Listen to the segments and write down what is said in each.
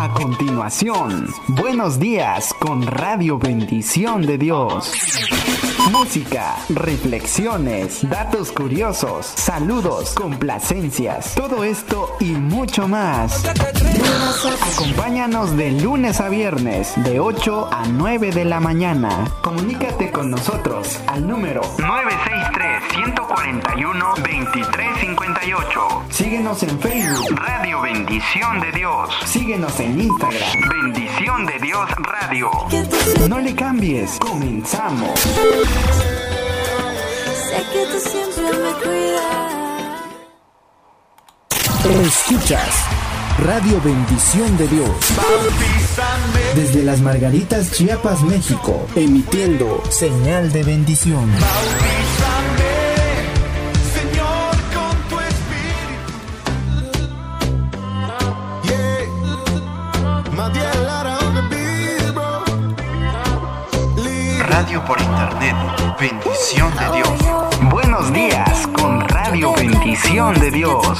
A continuación, buenos días con Radio Bendición de Dios. Música, reflexiones, datos curiosos, saludos, complacencias, todo esto y mucho más. Acompáñanos de lunes a viernes, de 8 a 9 de la mañana. Comunícate con nosotros al número 963-141-2358. Síguenos en Facebook, Radio Bendición de Dios. Síguenos en Instagram, Bendición de Dios Radio. No le cambies, comenzamos. Sé que tú siempre me cuidas. Escuchas Radio Bendición de Dios. Desde las Margaritas, Chiapas, México. Emitiendo señal de bendición. Radio por internet. Bendición de Dios. Buenos días con Radio Bendición de Dios.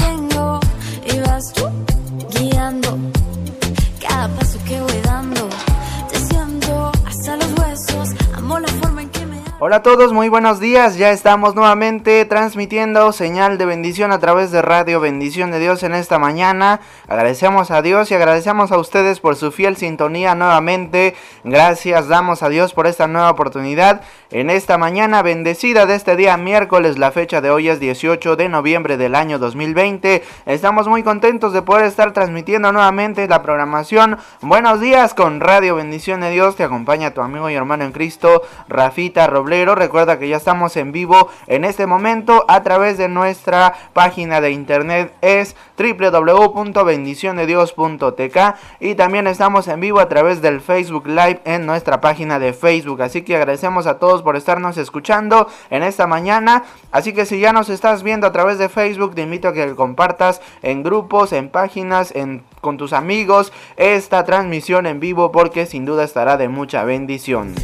Hola a todos, muy buenos días. Ya estamos nuevamente transmitiendo señal de bendición a través de Radio Bendición de Dios en esta mañana. Agradecemos a Dios y agradecemos a ustedes por su fiel sintonía nuevamente. Gracias damos a Dios por esta nueva oportunidad en esta mañana bendecida de este día miércoles. La fecha de hoy es 18 de noviembre del año 2020. Estamos muy contentos de poder estar transmitiendo nuevamente la programación. Buenos días con Radio Bendición de Dios. Te acompaña tu amigo y hermano en Cristo, Rafita Recuerda que ya estamos en vivo en este momento a través de nuestra página de internet es www.bendiciondedios.tk y también estamos en vivo a través del Facebook Live en nuestra página de Facebook. Así que agradecemos a todos por estarnos escuchando en esta mañana. Así que si ya nos estás viendo a través de Facebook, te invito a que compartas en grupos, en páginas, en con tus amigos esta transmisión en vivo porque sin duda estará de mucha bendición.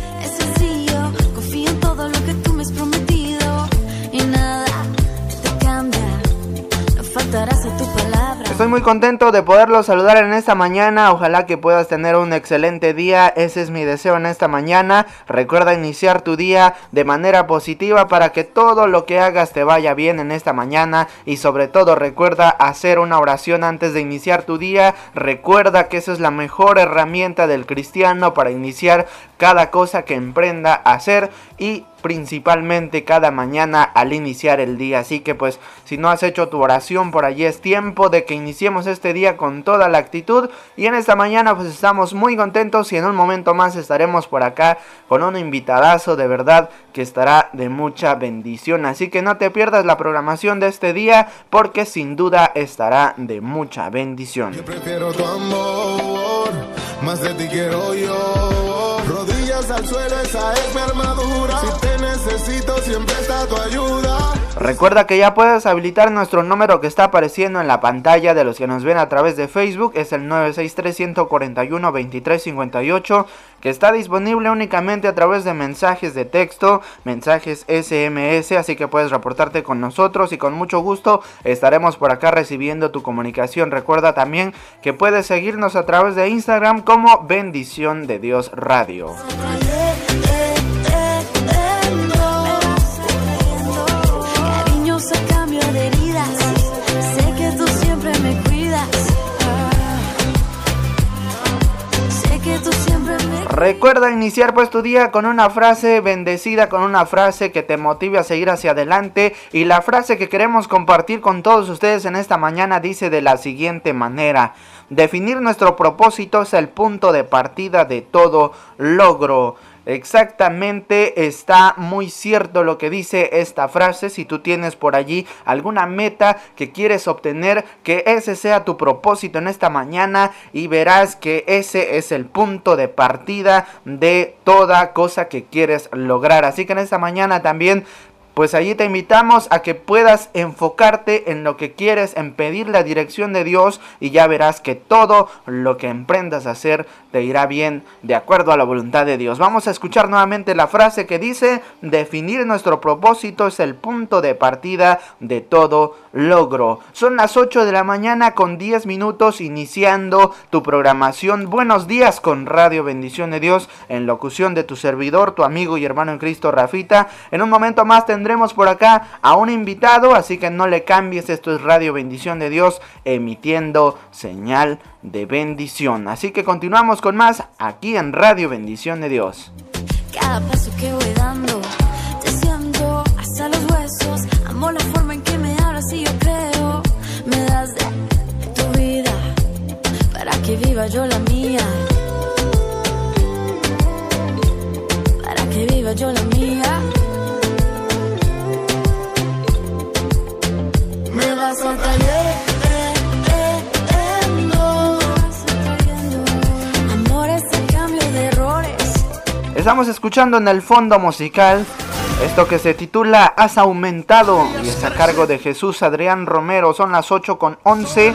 Estoy muy contento de poderlos saludar en esta mañana. Ojalá que puedas tener un excelente día. Ese es mi deseo en esta mañana. Recuerda iniciar tu día de manera positiva para que todo lo que hagas te vaya bien en esta mañana. Y sobre todo recuerda hacer una oración antes de iniciar tu día. Recuerda que esa es la mejor herramienta del cristiano para iniciar cada cosa que emprenda a hacer. Y principalmente cada mañana al iniciar el día. Así que pues si no has hecho tu oración por allí es tiempo de que iniciemos este día con toda la actitud. Y en esta mañana pues estamos muy contentos y en un momento más estaremos por acá con un invitadazo de verdad que estará de mucha bendición. Así que no te pierdas la programación de este día porque sin duda estará de mucha bendición. Yo prefiero tu amor, más de ti quiero yo. Rodillas al suelo, esa es mi. Necesito, siempre está tu ayuda. Recuerda que ya puedes habilitar nuestro número que está apareciendo en la pantalla de los que nos ven a través de Facebook. Es el 963-141-2358 que está disponible únicamente a través de mensajes de texto, mensajes SMS. Así que puedes reportarte con nosotros y con mucho gusto estaremos por acá recibiendo tu comunicación. Recuerda también que puedes seguirnos a través de Instagram como Bendición de Dios Radio. Recuerda iniciar pues tu día con una frase bendecida, con una frase que te motive a seguir hacia adelante. Y la frase que queremos compartir con todos ustedes en esta mañana dice de la siguiente manera. Definir nuestro propósito es el punto de partida de todo logro. Exactamente, está muy cierto lo que dice esta frase. Si tú tienes por allí alguna meta que quieres obtener, que ese sea tu propósito en esta mañana y verás que ese es el punto de partida de toda cosa que quieres lograr. Así que en esta mañana también pues allí te invitamos a que puedas enfocarte en lo que quieres, en pedir la dirección de Dios y ya verás que todo lo que emprendas a hacer te irá bien de acuerdo a la voluntad de Dios. Vamos a escuchar nuevamente la frase que dice, definir nuestro propósito es el punto de partida de todo logro. Son las 8 de la mañana con 10 minutos iniciando tu programación. Buenos días con Radio Bendición de Dios en locución de tu servidor, tu amigo y hermano en Cristo Rafita. En un momento más tendremos por acá a un invitado, así que no le cambies, esto es Radio Bendición de Dios emitiendo señal de bendición. Así que continuamos con más aquí en Radio Bendición de Dios. Cada paso que voy dando, te siento hasta los huesos. Amo la forma en que me hablas y yo creo. Me das de tu vida para que viva yo la mía. Para que viva yo la mía. Estamos escuchando en el fondo musical esto que se titula Has aumentado y es a cargo de Jesús Adrián Romero. Son las 8 con 11.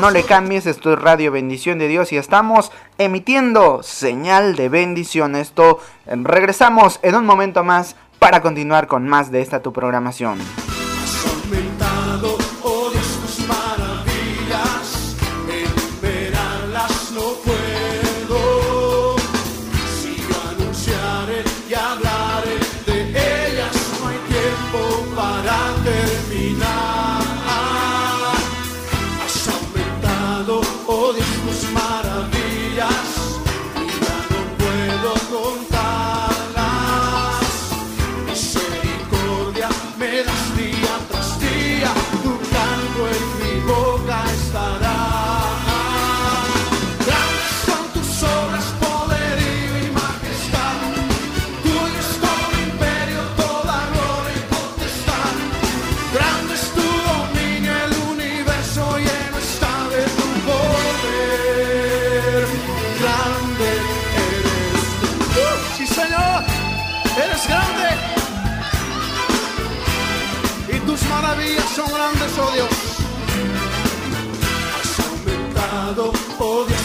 No le cambies, esto es Radio Bendición de Dios y estamos emitiendo señal de bendición. Esto eh, regresamos en un momento más para continuar con más de esta tu programación. Grandes, oh Dios. Has aumentado, oh Dios,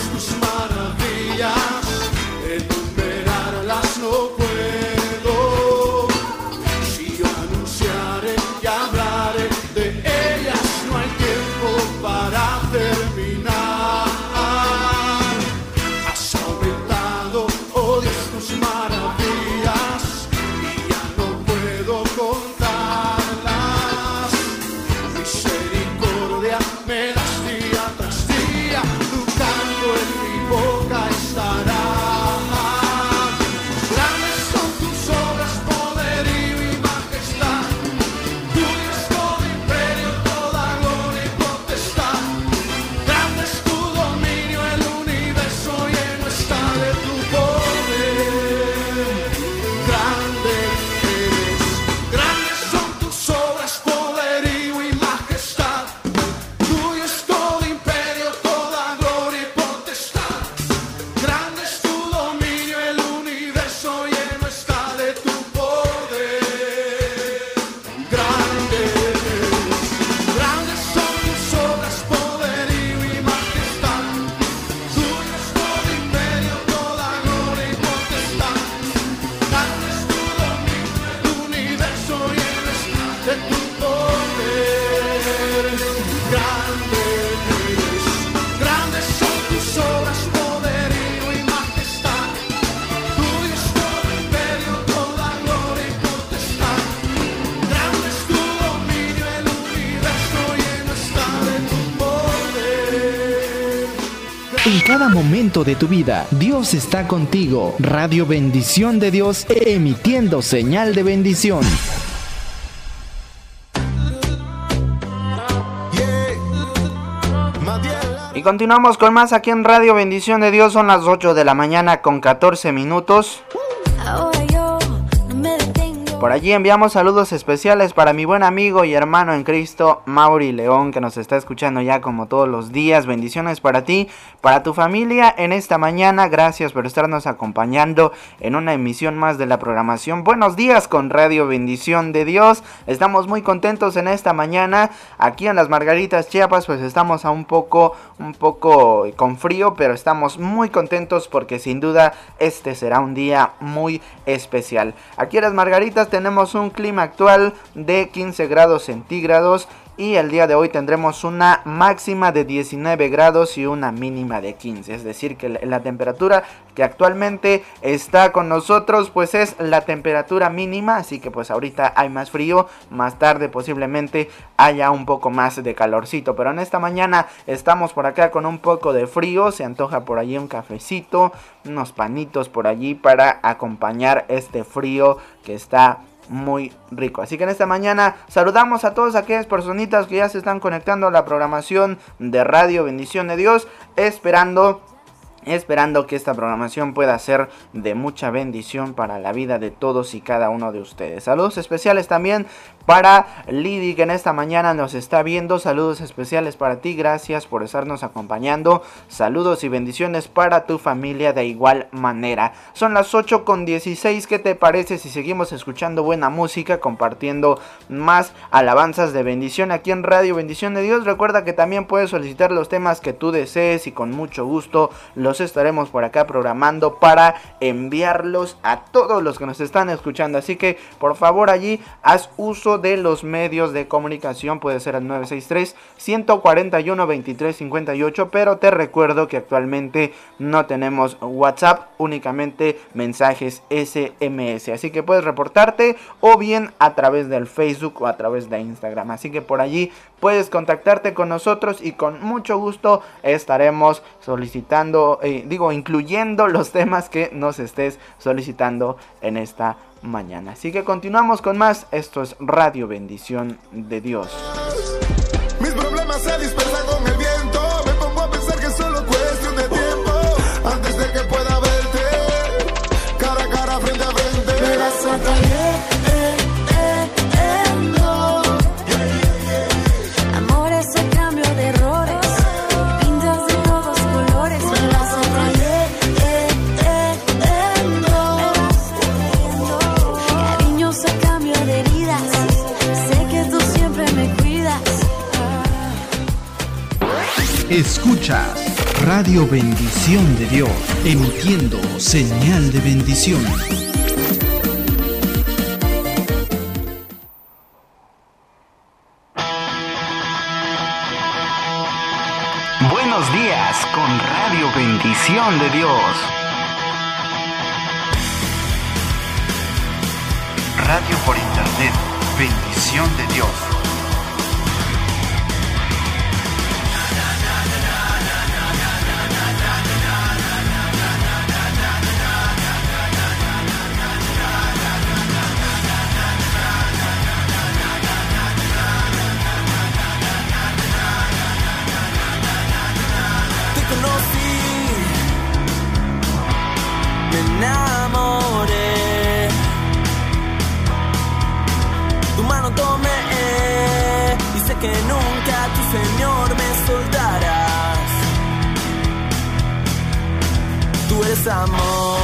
momento de tu vida, Dios está contigo. Radio Bendición de Dios, emitiendo señal de bendición. Y continuamos con más aquí en Radio Bendición de Dios. Son las 8 de la mañana con 14 minutos. Por allí enviamos saludos especiales para mi buen amigo y hermano en Cristo, Mauri León, que nos está escuchando ya como todos los días. Bendiciones para ti, para tu familia en esta mañana. Gracias por estarnos acompañando en una emisión más de la programación. Buenos días con Radio Bendición de Dios. Estamos muy contentos en esta mañana. Aquí en las Margaritas Chiapas, pues estamos a un poco, un poco con frío, pero estamos muy contentos porque sin duda este será un día muy especial. Aquí en las Margaritas tenemos un clima actual de 15 grados centígrados y el día de hoy tendremos una máxima de 19 grados y una mínima de 15. Es decir, que la temperatura que actualmente está con nosotros pues es la temperatura mínima. Así que pues ahorita hay más frío. Más tarde posiblemente haya un poco más de calorcito. Pero en esta mañana estamos por acá con un poco de frío. Se antoja por allí un cafecito, unos panitos por allí para acompañar este frío que está muy rico. Así que en esta mañana saludamos a todas aquellas personitas que ya se están conectando a la programación de Radio Bendición de Dios, esperando esperando que esta programación pueda ser de mucha bendición para la vida de todos y cada uno de ustedes. Saludos especiales también para Lidy que en esta mañana nos está viendo. Saludos especiales para ti, gracias por estarnos acompañando. Saludos y bendiciones para tu familia de igual manera. Son las 8 con 16, ¿qué te parece si seguimos escuchando buena música, compartiendo más alabanzas de bendición aquí en Radio Bendición de Dios? Recuerda que también puedes solicitar los temas que tú desees y con mucho gusto los estaremos por acá programando para enviarlos a todos los que nos están escuchando. Así que por favor allí haz uso de los medios de comunicación. Puede ser al 963 141 2358. Pero te recuerdo que actualmente no tenemos WhatsApp, únicamente mensajes SMS. Así que puedes reportarte o bien a través del Facebook o a través de Instagram. Así que por allí puedes contactarte con nosotros y con mucho gusto estaremos solicitando eh, digo, incluyendo los temas que nos estés solicitando en esta mañana. Así que continuamos con más. Esto es Radio Bendición de Dios. Mis problemas se dispersan con el viento. Me pongo a pensar que solo cuestión de tiempo. Antes de que pueda verte. Cara a cara, frente a frente. Me vas a traer, Escuchas Radio Bendición de Dios, emitiendo señal de bendición. Buenos días con Radio Bendición de Dios. Radio por Internet, Bendición de Dios. Amor,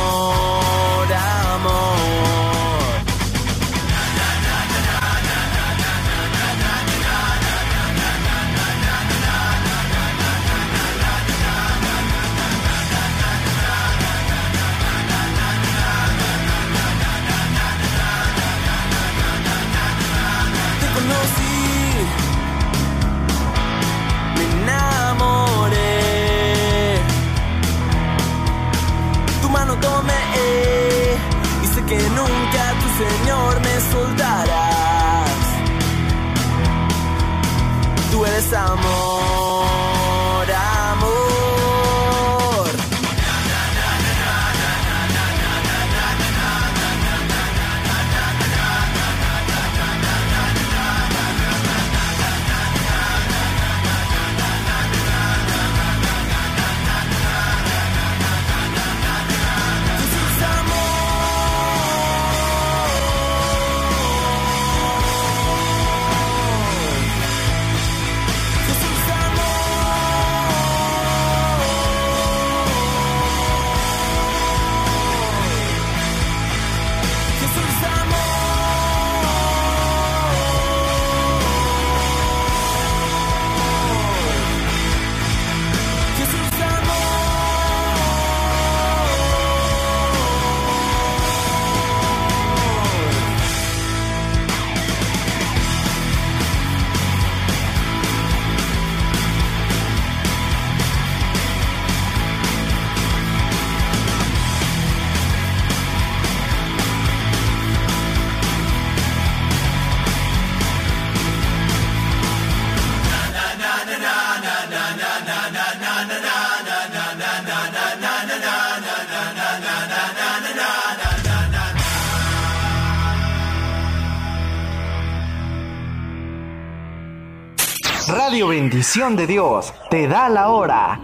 Bendición de Dios te da la hora.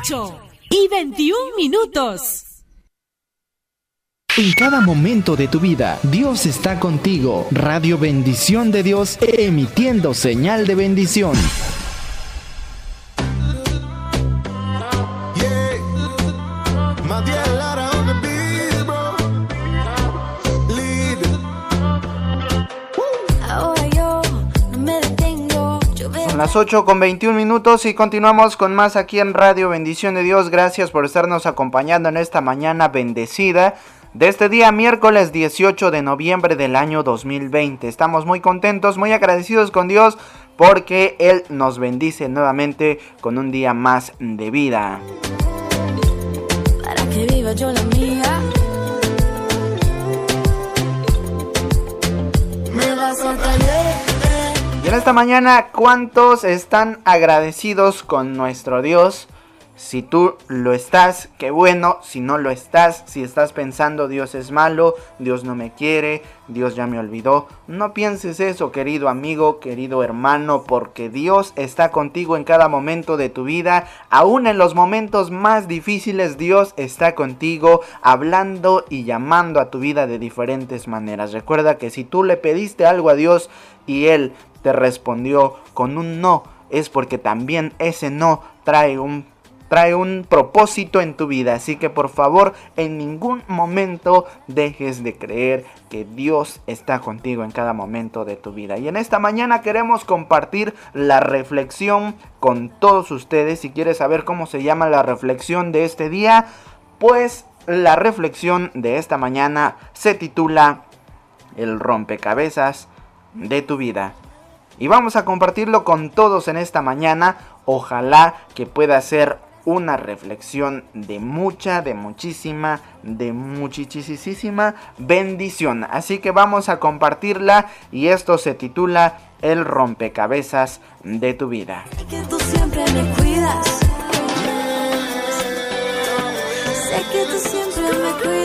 8 y 21 minutos. En cada momento de tu vida, Dios está contigo. Radio Bendición de Dios, emitiendo señal de bendición. Las 8 con 21 minutos y continuamos con más aquí en Radio Bendición de Dios. Gracias por estarnos acompañando en esta mañana bendecida de este día miércoles 18 de noviembre del año 2020. Estamos muy contentos, muy agradecidos con Dios porque Él nos bendice nuevamente con un día más de vida. Para que viva yo la mía. Me vas a traer. Y en esta mañana, ¿cuántos están agradecidos con nuestro Dios? Si tú lo estás, qué bueno. Si no lo estás, si estás pensando Dios es malo, Dios no me quiere, Dios ya me olvidó. No pienses eso, querido amigo, querido hermano, porque Dios está contigo en cada momento de tu vida. Aún en los momentos más difíciles, Dios está contigo, hablando y llamando a tu vida de diferentes maneras. Recuerda que si tú le pediste algo a Dios y Él te respondió con un no, es porque también ese no trae un trae un propósito en tu vida. Así que por favor, en ningún momento dejes de creer que Dios está contigo en cada momento de tu vida. Y en esta mañana queremos compartir la reflexión con todos ustedes. Si quieres saber cómo se llama la reflexión de este día, pues la reflexión de esta mañana se titula El rompecabezas de tu vida. Y vamos a compartirlo con todos en esta mañana. Ojalá que pueda ser una reflexión de mucha, de muchísima, de muchísima bendición. Así que vamos a compartirla y esto se titula El rompecabezas de tu vida. Sé que tú siempre me cuidas. Sé que tú siempre me cuidas.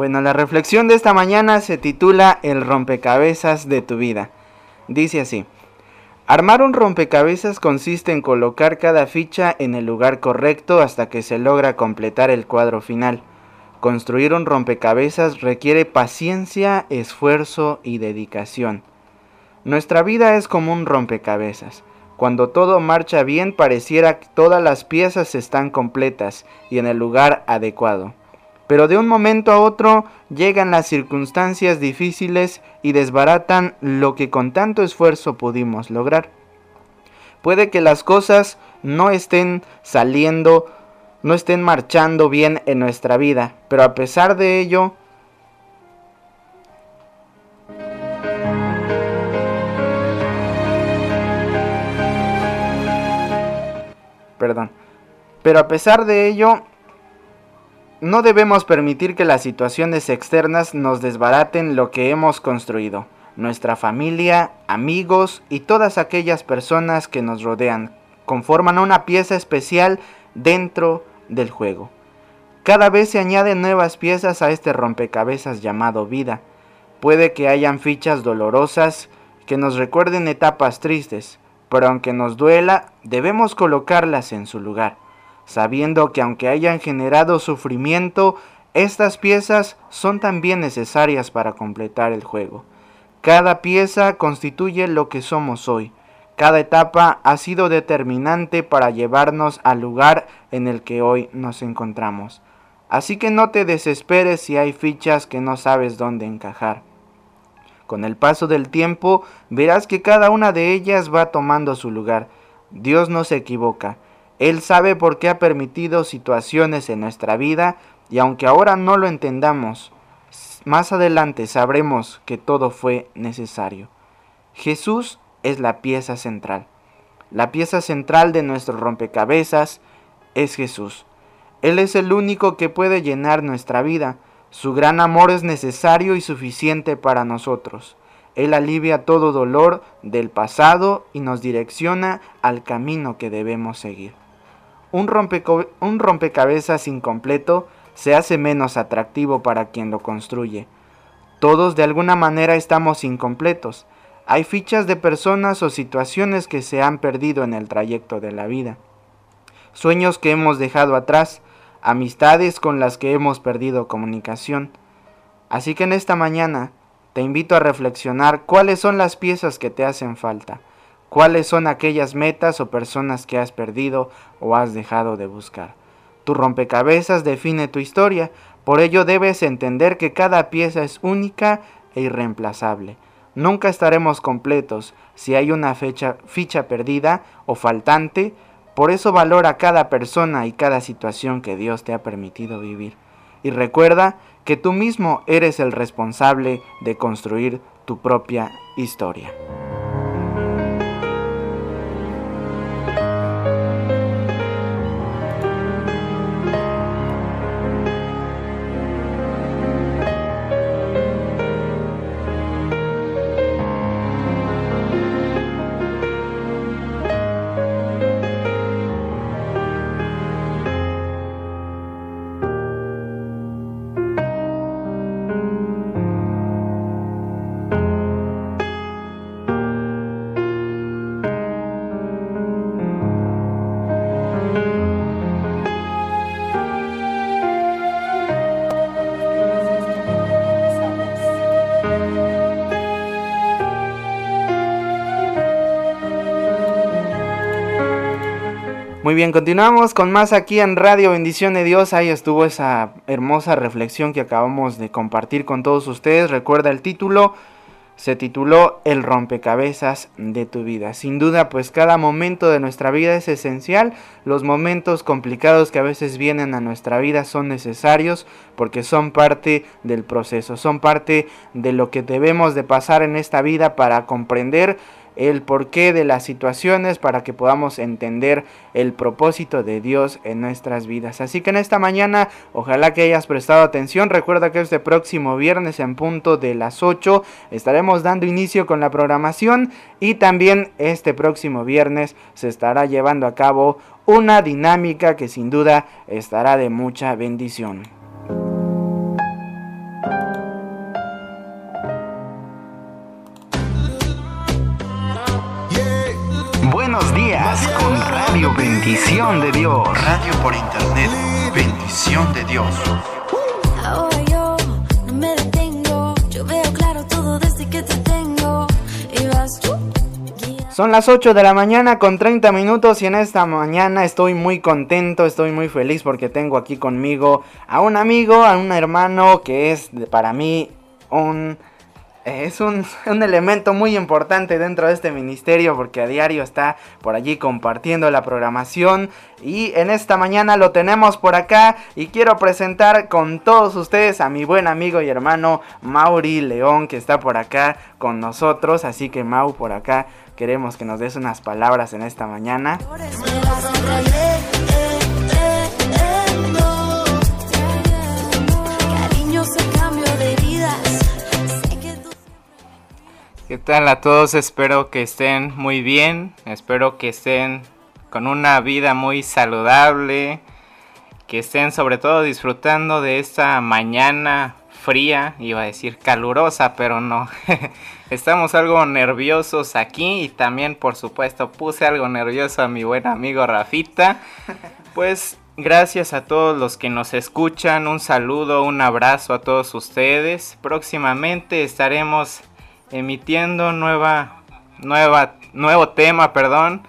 Bueno, la reflexión de esta mañana se titula El rompecabezas de tu vida. Dice así. Armar un rompecabezas consiste en colocar cada ficha en el lugar correcto hasta que se logra completar el cuadro final. Construir un rompecabezas requiere paciencia, esfuerzo y dedicación. Nuestra vida es como un rompecabezas. Cuando todo marcha bien pareciera que todas las piezas están completas y en el lugar adecuado. Pero de un momento a otro llegan las circunstancias difíciles y desbaratan lo que con tanto esfuerzo pudimos lograr. Puede que las cosas no estén saliendo, no estén marchando bien en nuestra vida, pero a pesar de ello, perdón, pero a pesar de ello, No debemos permitir que las situaciones externas nos desbaraten lo que hemos construido, nuestra familia, amigos y todas aquellas personas que nos rodean conforman una pieza especial dentro del juego. Cada vez se añaden nuevas piezas a este rompecabezas llamado vida. Puede que hayan fichas dolorosas que nos recuerden etapas tristes, pero aunque nos duela, debemos colocarlas en su lugar sabiendo que aunque hayan generado sufrimiento, estas piezas son también necesarias para completar el juego. Cada pieza constituye lo que somos hoy. Cada etapa ha sido determinante para llevarnos al lugar en el que hoy nos encontramos. Así que no te desesperes si hay fichas que no sabes dónde encajar. Con el paso del tiempo verás que cada una de ellas va tomando su lugar. Dios no se equivoca. Él sabe por qué ha permitido situaciones en nuestra vida y aunque ahora no lo entendamos, más adelante sabremos que todo fue necesario. Jesús es la pieza central. La pieza central de nuestro rompecabezas es Jesús. Él es el único que puede llenar nuestra vida. Su gran amor es necesario y suficiente para nosotros. Él alivia todo dolor del pasado y nos direcciona al camino que debemos seguir. Un, rompecabezas incompleto se hace menos atractivo para quien lo construye. Todos de alguna manera estamos incompletos. Hay fichas de personas o situaciones que se han perdido en el trayecto de la vida. Sueños que hemos dejado atrás, amistades con las que hemos perdido comunicación. Así que en esta mañana te invito a reflexionar cuáles son las piezas que te hacen falta cuáles son aquellas metas o personas que has perdido o has dejado de buscar. Tu rompecabezas define tu historia, por ello debes entender que cada pieza es única e irreemplazable. Nunca estaremos completos si hay una fecha, ficha perdida o faltante, por eso valora cada persona y cada situación que Dios te ha permitido vivir. Y recuerda que tú mismo eres el responsable de construir tu propia historia. Bien, continuamos con más aquí en Radio Bendición de Dios. Ahí estuvo esa hermosa reflexión que acabamos de compartir con todos ustedes. Recuerda el título, se tituló El rompecabezas de tu vida. Sin duda, pues cada momento de nuestra vida es esencial. Los momentos complicados que a veces vienen a nuestra vida son necesarios porque son parte del proceso, son parte de lo que debemos de pasar en esta vida para comprender el porqué de las situaciones para que podamos entender el propósito de Dios en nuestras vidas. Así que en esta mañana, ojalá que hayas prestado atención. Recuerda que este próximo viernes en punto de las 8 estaremos dando inicio con la programación y también este próximo viernes se estará llevando a cabo una dinámica que sin duda estará de mucha bendición. Con Radio Bendición de Dios. Radio por internet. Bendición de Dios. Ahora yo no me detengo. Yo veo claro todo desde que te tengo. Y vas tú. Son las 8 de la mañana con 30 minutos y en esta mañana estoy muy contento, estoy muy feliz porque tengo aquí conmigo a un amigo, a un hermano que es para mí un... Es un, un elemento muy importante dentro de este ministerio porque a diario está por allí compartiendo la programación. Y en esta mañana lo tenemos por acá y quiero presentar con todos ustedes a mi buen amigo y hermano Mauri León que está por acá con nosotros, así que Mau por acá queremos que nos des unas palabras en esta mañana. ¿Qué tal a todos? Espero que estén muy bien, espero que estén con una vida muy saludable, que estén sobre todo disfrutando de esta mañana fría, iba a decir calurosa, pero no. Estamos algo nerviosos aquí y también por supuesto puse algo nervioso a mi buen amigo Rafita. Pues gracias a todos los que nos escuchan, un saludo, un abrazo a todos ustedes. Próximamente estaremos emitiendo nueva nueva nuevo tema, perdón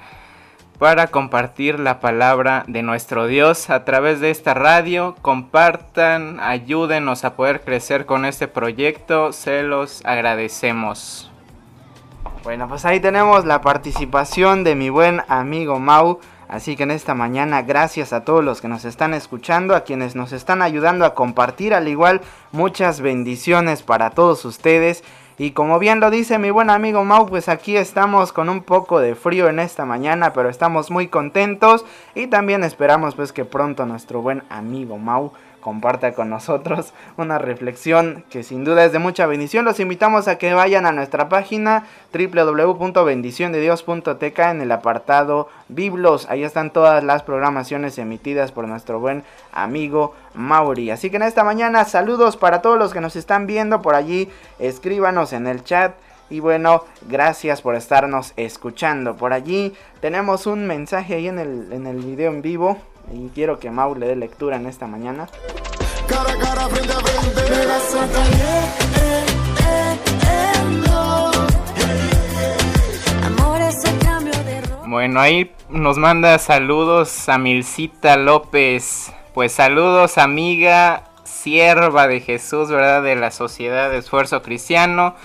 para compartir la palabra de nuestro Dios a través de esta radio. Compartan, ayúdenos a poder crecer con este proyecto. Se los agradecemos. Bueno, pues ahí tenemos la participación de mi buen amigo Mau. Así que en esta mañana, gracias a todos los que nos están escuchando, a quienes nos están ayudando a compartir, al igual muchas bendiciones para todos ustedes. Y como bien lo dice mi buen amigo Mau, pues aquí estamos con un poco de frío en esta mañana, pero estamos muy contentos y también esperamos pues que pronto nuestro buen amigo Mau comparta con nosotros una reflexión que sin duda es de mucha bendición. Los invitamos a que vayan a nuestra página www.bendiciondedios.tk en el apartado Biblos. Ahí están todas las programaciones emitidas por nuestro buen amigo Mauri. Así que en esta mañana saludos para todos los que nos están viendo por allí. Escríbanos en el chat. Y bueno, gracias por estarnos escuchando. Por allí tenemos un mensaje ahí en el, en el video en vivo. Y quiero que Mau le dé lectura en esta mañana. Cara a cara, frente a frente. Amor es el cambio de ro- Bueno, ahí nos manda saludos a Milcita López. Pues saludos amiga, sierva de Jesús, ¿verdad? De la Sociedad de Esfuerzo Cristiano.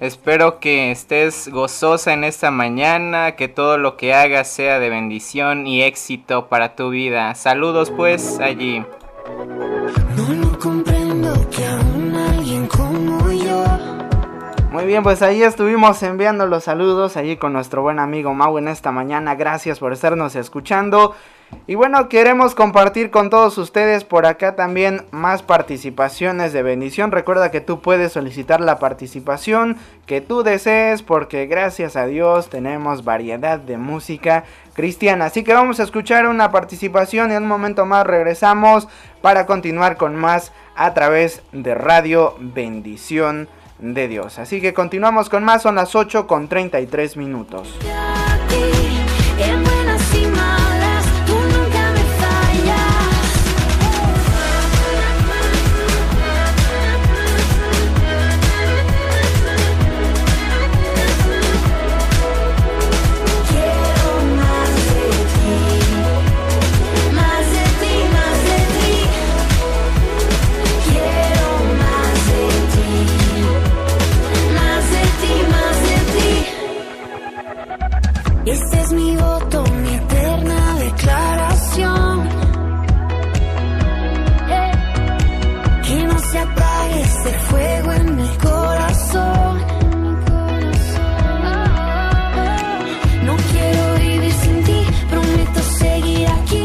Espero que estés gozosa en esta mañana, que todo lo que hagas sea de bendición y éxito para tu vida. Saludos pues allí. No Muy bien, pues ahí estuvimos enviando los saludos allí con nuestro buen amigo Mau en esta mañana. Gracias por estarnos escuchando. Y bueno, queremos compartir con todos ustedes por acá también más participaciones de bendición. Recuerda que tú puedes solicitar la participación que tú desees porque gracias a Dios tenemos variedad de música cristiana. Así que vamos a escuchar una participación y en un momento más regresamos para continuar con más a través de Radio Bendición de Dios. Así que continuamos con más, son las 8 con 33 minutos.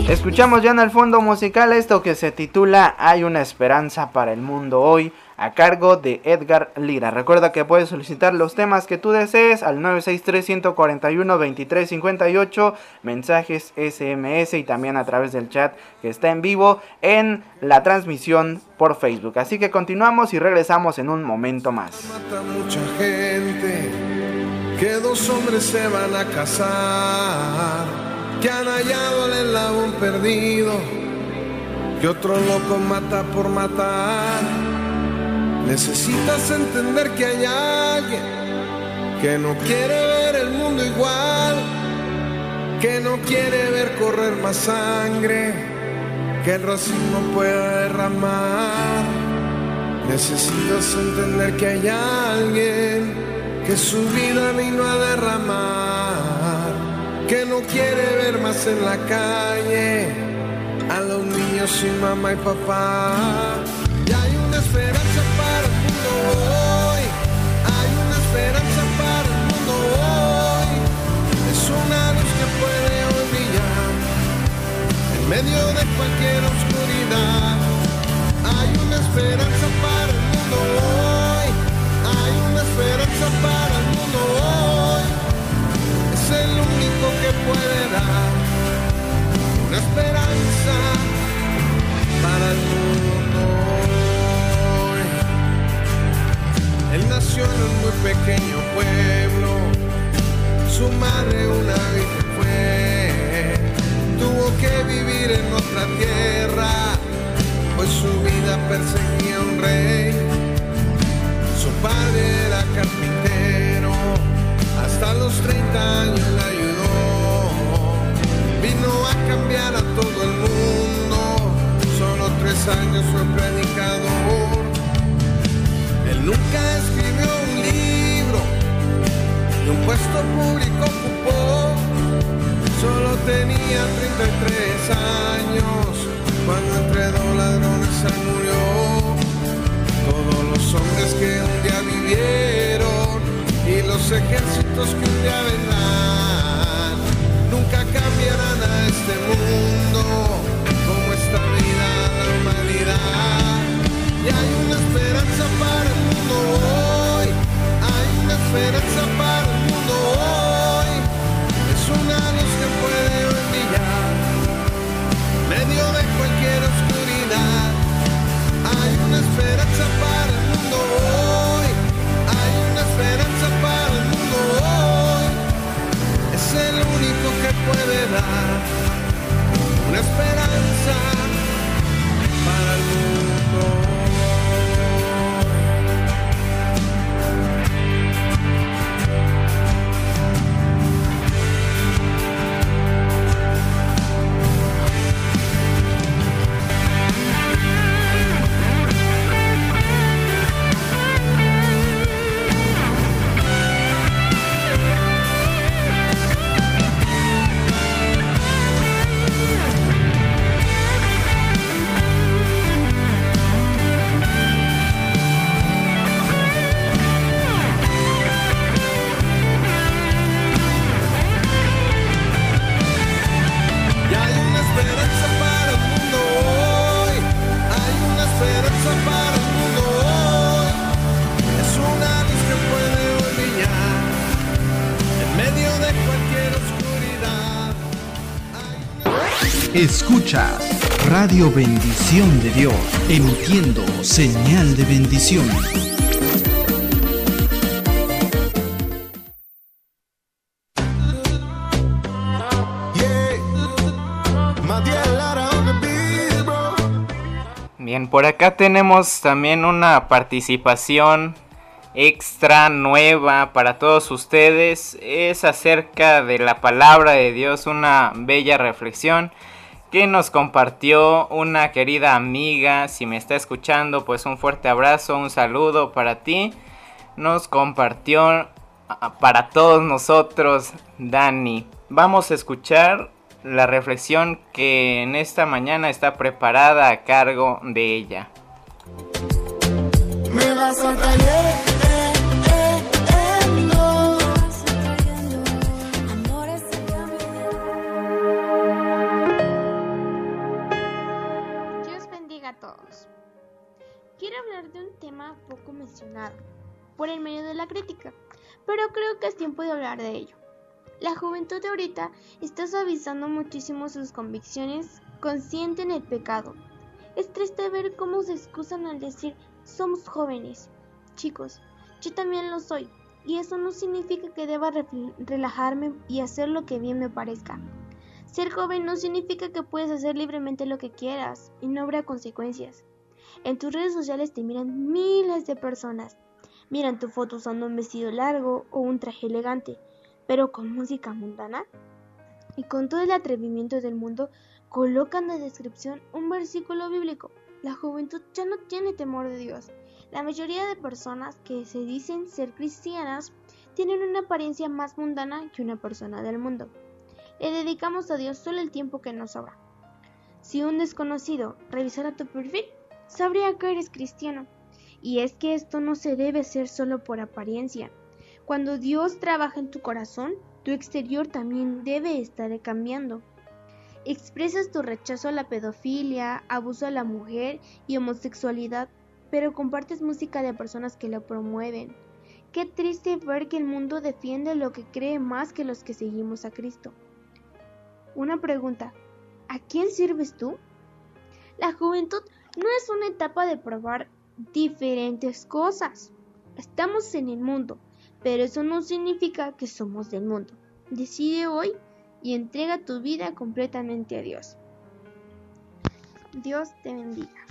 Escuchamos ya en el fondo musical esto que se titula Hay una esperanza para el mundo hoy a cargo de Edgar Lira. Recuerda que puedes solicitar los temas que tú desees al 963-141-2358, mensajes SMS y también a través del chat que está en vivo en la transmisión por Facebook. Así que continuamos y regresamos en un momento más. Mata mucha gente, que dos hombres se van a casar, que han hallado el eslabón perdido, que otro loco mata por matar. Necesitas entender que hay alguien que no quiere ver el mundo igual, que no quiere ver correr más sangre, que el racismo pueda derramar. Necesitas entender que hay alguien que su vida vino a derramar, que no quiere ver más en la calle a los niños sin mamá y papá. Y hay una esperanza para el mundo hoy, hay una esperanza para el mundo hoy. Es una luz que puede hoy brillar en medio de cualquier oscuridad. Hay una esperanza para dar una esperanza para el mundo. Él nació en un muy pequeño pueblo, su madre una virgen fue, tuvo que vivir en otra tierra, pues su vida perseguía un rey. Su padre era Escuchas Radio Bendición de Dios, emitiendo señal de bendición. Bien, por acá tenemos también una participación extra nueva para todos ustedes. Es acerca de la palabra de Dios, una bella reflexión que nos compartió una querida amiga. Si me está escuchando, pues un fuerte abrazo, un saludo para ti. Nos compartió ah, para todos nosotros, Dani. Vamos a escuchar la reflexión que en esta mañana está preparada a cargo de ella. Me vas hablar de un tema poco mencionado por el medio de la crítica, pero creo que es tiempo de hablar de ello. La juventud de ahorita está suavizando muchísimo sus convicciones, consciente en el pecado. Es triste ver cómo se excusan al decir somos jóvenes. Chicos, yo también lo soy, y eso no significa que deba re- relajarme y hacer lo que bien me parezca. Ser joven no significa que puedes hacer libremente lo que quieras y no habrá consecuencias. En tus redes sociales te miran miles de personas. Miran tu foto usando un vestido largo o un traje elegante, pero con música mundana. Y con todo el atrevimiento del mundo, colocan de descripción un versículo bíblico. La juventud ya no tiene temor de Dios. La mayoría de personas que se dicen ser cristianas tienen una apariencia más mundana que una persona del mundo. Le dedicamos a Dios solo el tiempo que nos sobra. Si un desconocido revisara tu perfil, sabría que eres cristiano. Y es que esto no se debe hacer solo por apariencia. Cuando Dios trabaja en tu corazón, tu exterior también debe estar cambiando. Expresas tu rechazo a la pedofilia, abuso a la mujer y homosexualidad, pero compartes música de personas que lo promueven. Qué triste ver que el mundo defiende lo que cree más que los que seguimos a Cristo. una pregunta. ¿A quién sirves tú? La juventud no es una etapa de probar diferentes cosas. Estamos en el mundo, pero eso no significa que somos del mundo. Decide hoy y entrega tu vida completamente a Dios. Dios te bendiga.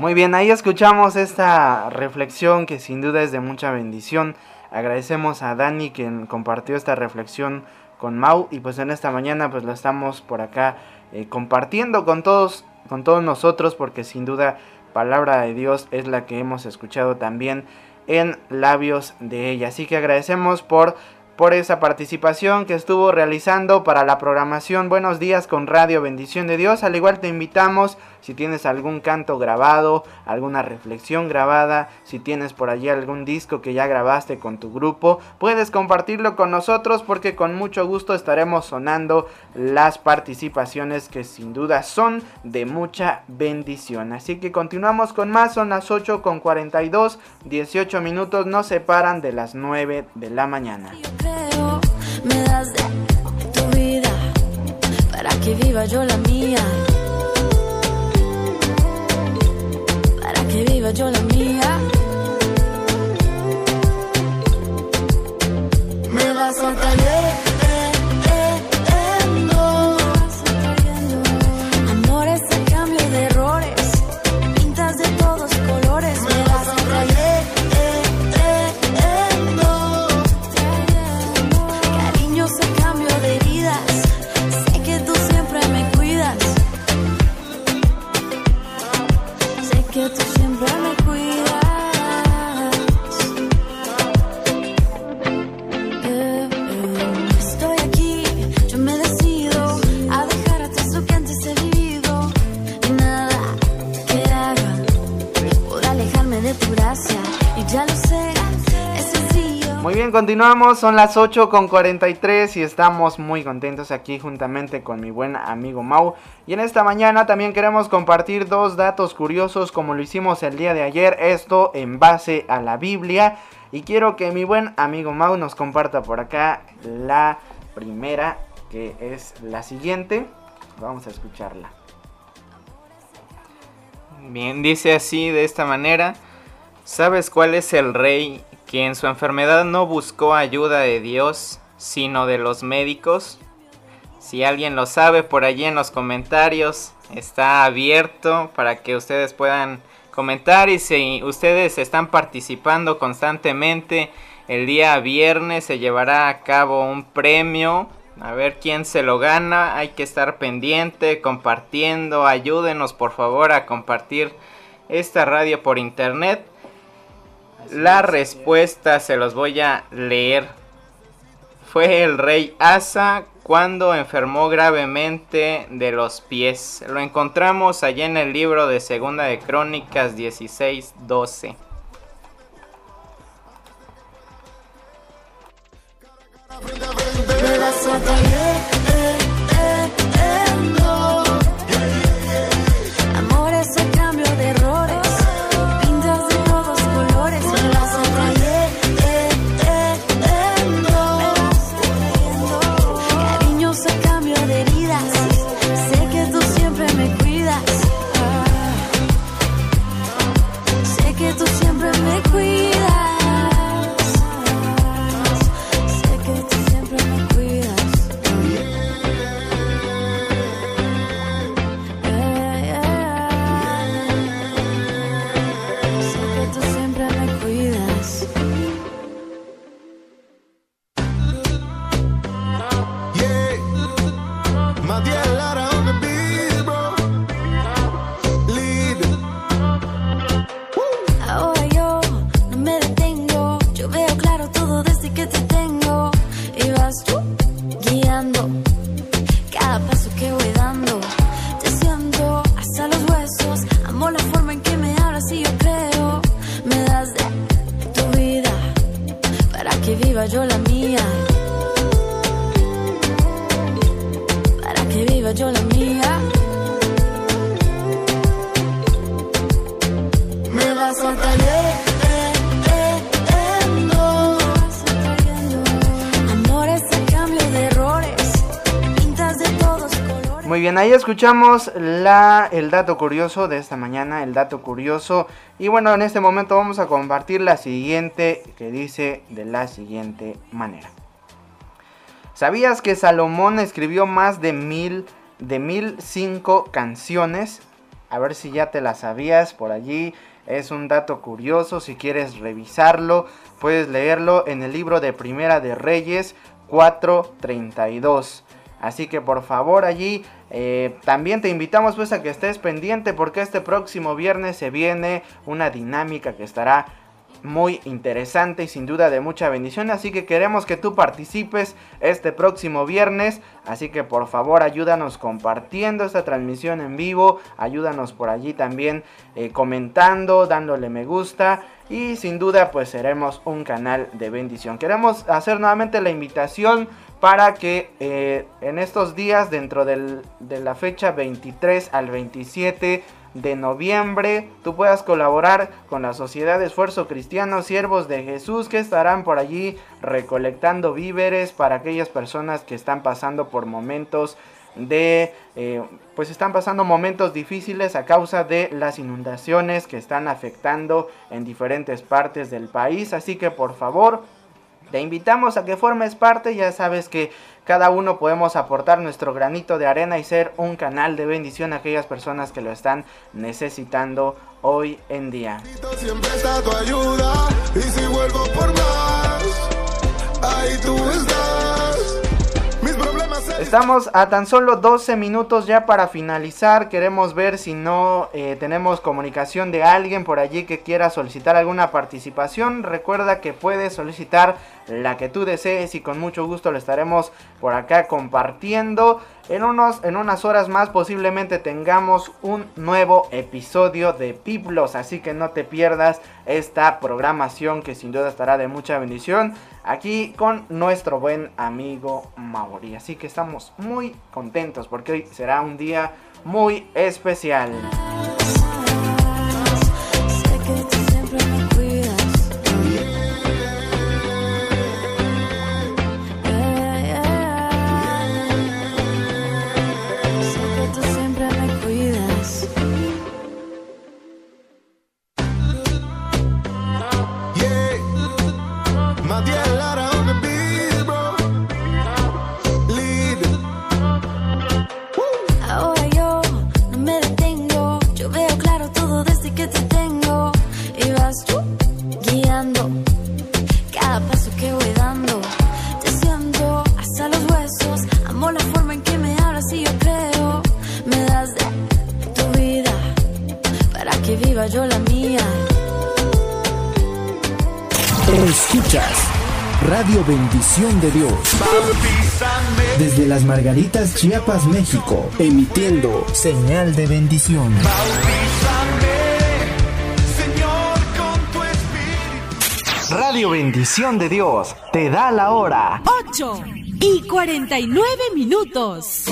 Muy bien, ahí escuchamos esta reflexión que sin duda es de mucha bendición. Agradecemos a Dani quien compartió esta reflexión con Mau y pues en esta mañana pues lo estamos por acá eh, compartiendo con todos, con todos nosotros porque sin duda palabra de Dios es la que hemos escuchado también en labios de ella. Así que agradecemos por por esa participación que estuvo realizando para la programación Buenos días con Radio Bendición de Dios. Al igual te invitamos si tienes algún canto grabado, alguna reflexión grabada, si tienes por allí algún disco que ya grabaste con tu grupo, puedes compartirlo con nosotros porque con mucho gusto estaremos sonando las participaciones que sin duda son de mucha bendición. Así que continuamos con más, son las 8 con 42, 18 minutos nos separan de las 9 de la mañana. me das de tu vida para que viva yo la mía. Que viva yo la mía. Me vas atrayendo. Continuamos, son las 8 con 43 y estamos muy contentos aquí juntamente con mi buen amigo Mau. Y en esta mañana también queremos compartir dos datos curiosos como lo hicimos el día de ayer, esto en base a la Biblia. Y quiero que mi buen amigo Mau nos comparta por acá la primera, que es la siguiente. Vamos a escucharla. Bien, dice así de esta manera. ¿Sabes cuál es el rey que en su enfermedad no buscó ayuda de Dios, sino de los médicos? Si alguien lo sabe por allí en los comentarios, está abierto para que ustedes puedan comentar y si ustedes están participando constantemente, el día viernes se llevará a cabo un premio. A ver quién se lo gana. Hay que estar pendiente, compartiendo. Ayúdenos por favor a compartir esta radio por internet. La respuesta se los voy a leer. Fue el rey Asa cuando enfermó gravemente de los pies. Lo encontramos allá en el libro de Segunda de Crónicas 16:12. Me vas atrayendo. Amores a cambio de errores. Ahí escuchamos la, el dato curioso de esta mañana, el dato curioso. Y bueno, en este momento vamos a compartir la siguiente que dice de la siguiente manera. ¿Sabías que Salomón escribió más de mil, de mil cinco canciones? A ver si ya te la sabías por allí. Es un dato curioso, si quieres revisarlo, puedes leerlo en el libro de Primera de Reyes 432. Así que por favor allí eh, también te invitamos pues a que estés pendiente porque este próximo viernes se viene una dinámica que estará muy interesante y sin duda de mucha bendición. Así que queremos que tú participes este próximo viernes. Así que por favor ayúdanos compartiendo esta transmisión en vivo. Ayúdanos por allí también eh, comentando, dándole me gusta. Y sin duda pues seremos un canal de bendición. Queremos hacer nuevamente la invitación para que eh, en estos días dentro de la fecha 23 al 27 de noviembre tú puedas colaborar con la Sociedad de Esfuerzo Cristiano Siervos de Jesús que estarán por allí recolectando víveres para aquellas personas que están pasando por momentos de eh, pues están pasando momentos difíciles a causa de las inundaciones que están afectando en diferentes partes del país. Así que por favor te invitamos a que formes parte, ya sabes que cada uno podemos aportar nuestro granito de arena y ser un canal de bendición a aquellas personas que lo están necesitando hoy en día. Siempre tu ayuda y si vuelvo por más, ahí tú estás. Estamos a tan solo 12 minutos ya para finalizar. Queremos ver si no eh, tenemos comunicación de alguien por allí que quiera solicitar alguna participación. Recuerda que puedes solicitar la que tú desees y con mucho gusto lo estaremos por acá compartiendo. En, unos, en unas horas más posiblemente tengamos un nuevo episodio de Piplos, así que no te pierdas esta programación que sin duda estará de mucha bendición aquí con nuestro buen amigo Mauri. Así que estamos muy contentos porque hoy será un día muy especial. De Dios. Desde las Margaritas, Chiapas, México. Emitiendo señal de bendición. Señor, con tu espíritu. Radio Bendición de Dios te da la hora. 8 y 49 minutos.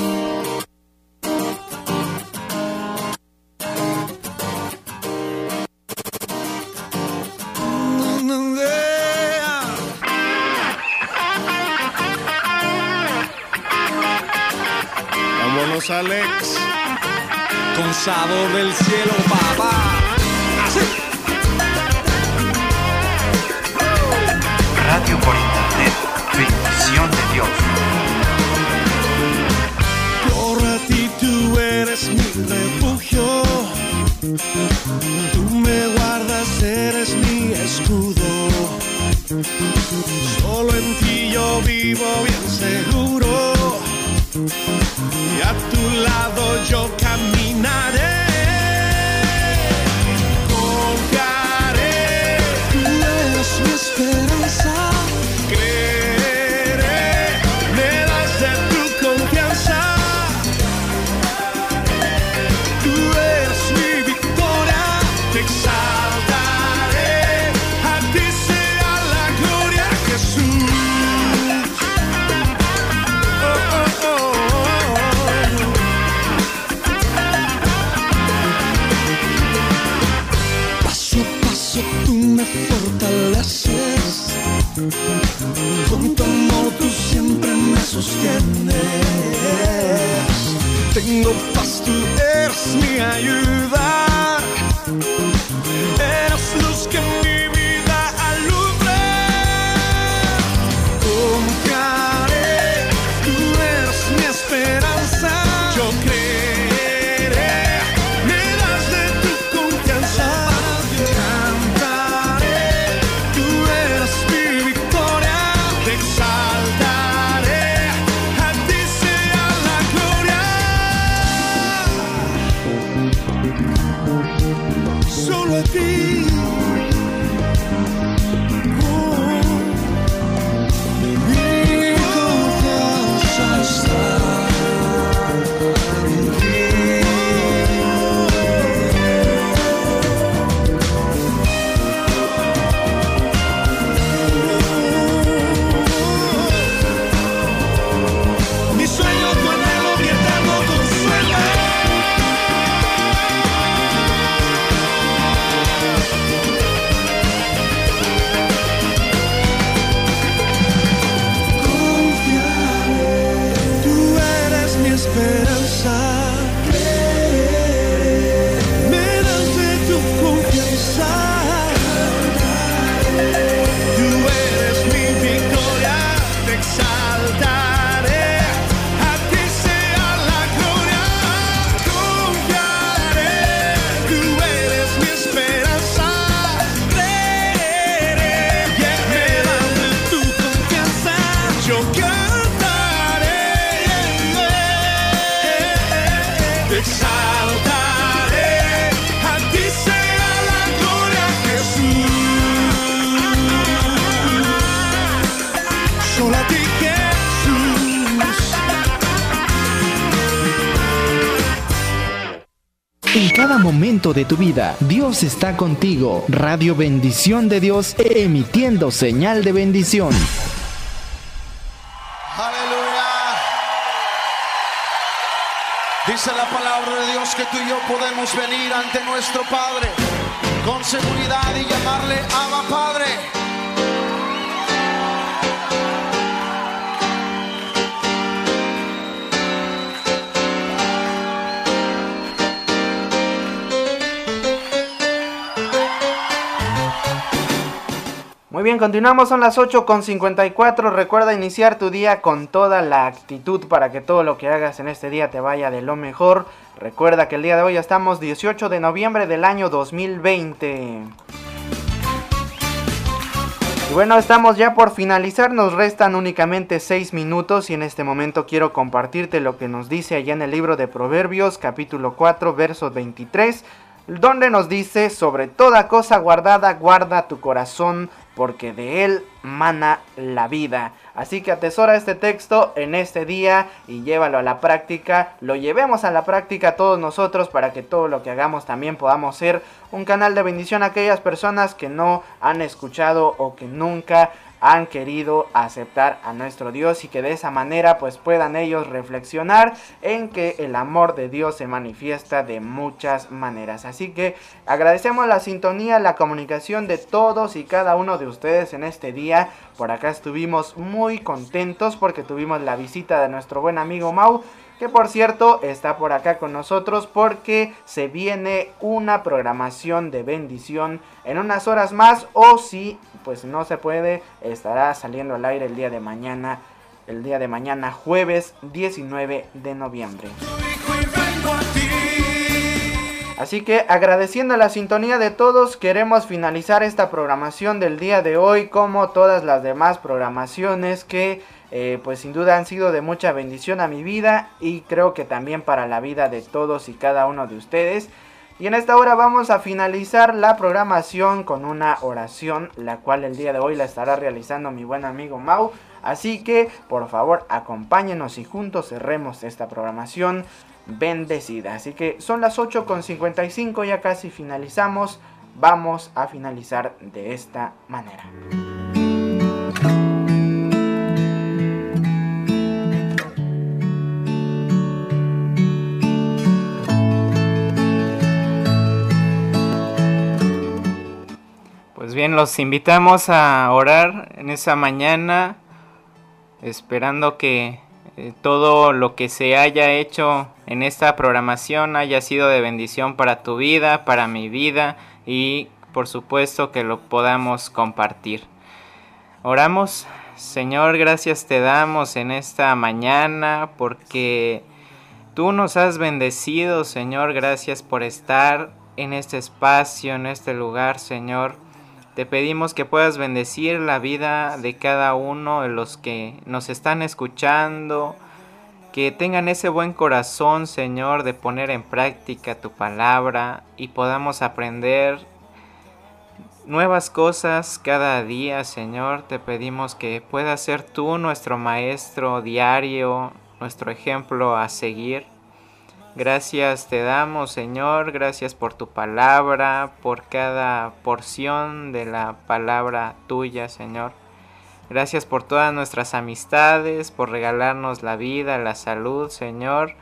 Sabor del cielo, papá. Así. Radio por internet. Bendición de Dios. Por a ti tú eres mi refugio. Tú me guardas, eres mi escudo. Solo en ti yo vivo bien seguro. Eres mi ayuda. De tu vida, Dios está contigo. Radio Bendición de Dios, emitiendo señal de bendición. Aleluya. Dice la palabra de Dios que tú y yo podemos venir ante nuestro Padre con seguridad y llamarle Abba Padre. Muy bien, continuamos, son las 8 con 54. Recuerda iniciar tu día con toda la actitud para que todo lo que hagas en este día te vaya de lo mejor. Recuerda que el día de hoy estamos 18 de noviembre del año 2020. Y bueno, estamos ya por finalizar, nos restan únicamente 6 minutos y en este momento quiero compartirte lo que nos dice allá en el libro de Proverbios capítulo 4 verso 23, donde nos dice, sobre toda cosa guardada, guarda tu corazón, porque de él mana la vida. Así que atesora este texto en este día y llévalo a la práctica. Lo llevemos a la práctica todos nosotros para que todo lo que hagamos también podamos ser un canal de bendición a aquellas personas que no han escuchado o que nunca han querido aceptar a nuestro Dios y que de esa manera pues puedan ellos reflexionar en que el amor de Dios se manifiesta de muchas maneras. Así que agradecemos la sintonía, la comunicación de todos y cada uno de ustedes en este día. Por acá estuvimos muy contentos porque tuvimos la visita de nuestro buen amigo Mau que por cierto está por acá con nosotros porque se viene una programación de bendición en unas horas más o si pues no se puede estará saliendo al aire el día de mañana el día de mañana jueves 19 de noviembre Así que agradeciendo la sintonía de todos, queremos finalizar esta programación del día de hoy como todas las demás programaciones que eh, pues sin duda han sido de mucha bendición a mi vida y creo que también para la vida de todos y cada uno de ustedes. Y en esta hora vamos a finalizar la programación con una oración, la cual el día de hoy la estará realizando mi buen amigo Mau. Así que por favor acompáñenos y juntos cerremos esta programación bendecida. Así que son las 8.55, ya casi finalizamos. Vamos a finalizar de esta manera. Pues bien, los invitamos a orar en esa mañana, esperando que eh, todo lo que se haya hecho en esta programación haya sido de bendición para tu vida, para mi vida y por supuesto que lo podamos compartir. Oramos, Señor, gracias te damos en esta mañana porque tú nos has bendecido, Señor, gracias por estar en este espacio, en este lugar, Señor. Te pedimos que puedas bendecir la vida de cada uno de los que nos están escuchando, que tengan ese buen corazón, Señor, de poner en práctica tu palabra y podamos aprender nuevas cosas cada día, Señor. Te pedimos que puedas ser tú nuestro maestro diario, nuestro ejemplo a seguir. Gracias te damos, Señor, gracias por tu palabra, por cada porción de la palabra tuya, Señor. Gracias por todas nuestras amistades, por regalarnos la vida, la salud, Señor.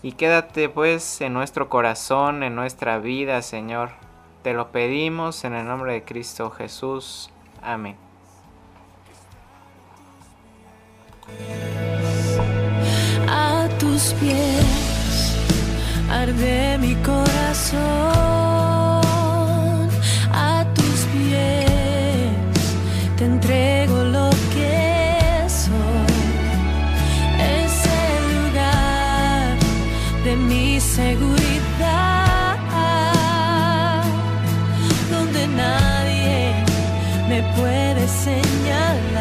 Y quédate pues en nuestro corazón, en nuestra vida, Señor. Te lo pedimos en el nombre de Cristo Jesús. Amén. A tus pies arde mi corazón a tus pies, te entrego lo que soy, es el lugar de mi seguridad, donde nadie me puede señalar.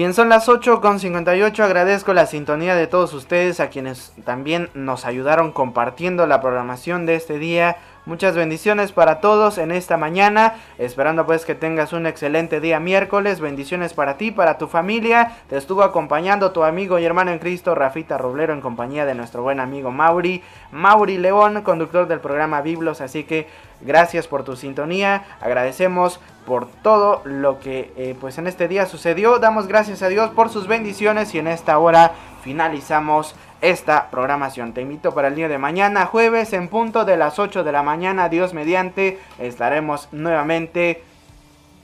Bien, son las 8 con 58. Agradezco la sintonía de todos ustedes, a quienes también nos ayudaron compartiendo la programación de este día. Muchas bendiciones para todos en esta mañana. Esperando pues que tengas un excelente día miércoles. Bendiciones para ti, para tu familia. Te estuvo acompañando tu amigo y hermano en Cristo, Rafita Roblero, en compañía de nuestro buen amigo Mauri. Mauri León, conductor del programa Biblos. Así que gracias por tu sintonía. Agradecemos por todo lo que eh, pues en este día sucedió. Damos gracias a Dios por sus bendiciones y en esta hora finalizamos esta programación. Te invito para el día de mañana, jueves, en punto de las 8 de la mañana, Dios mediante, estaremos nuevamente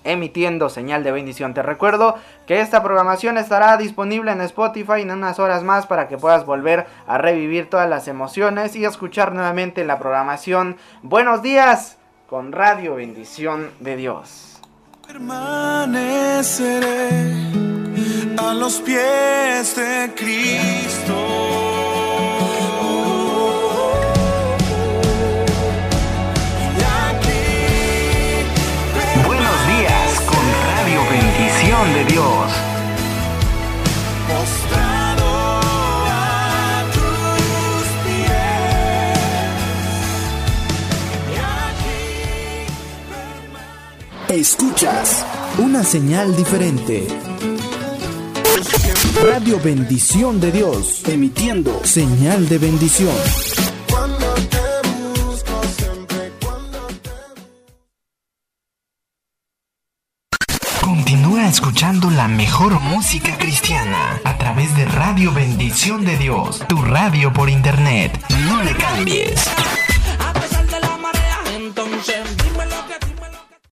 emitiendo señal de bendición. Te recuerdo que esta programación estará disponible en Spotify en unas horas más para que puedas volver a revivir todas las emociones y escuchar nuevamente la programación. Buenos días con Radio Bendición de Dios. Permaneceré a los pies de Cristo. De Dios. Escuchas una señal diferente. Radio Bendición de Dios, emitiendo señal de bendición. Continúa escuchando la mejor música cristiana a través de Radio Bendición de Dios, tu radio por internet. No le cambies. A pesar de la marea, entonces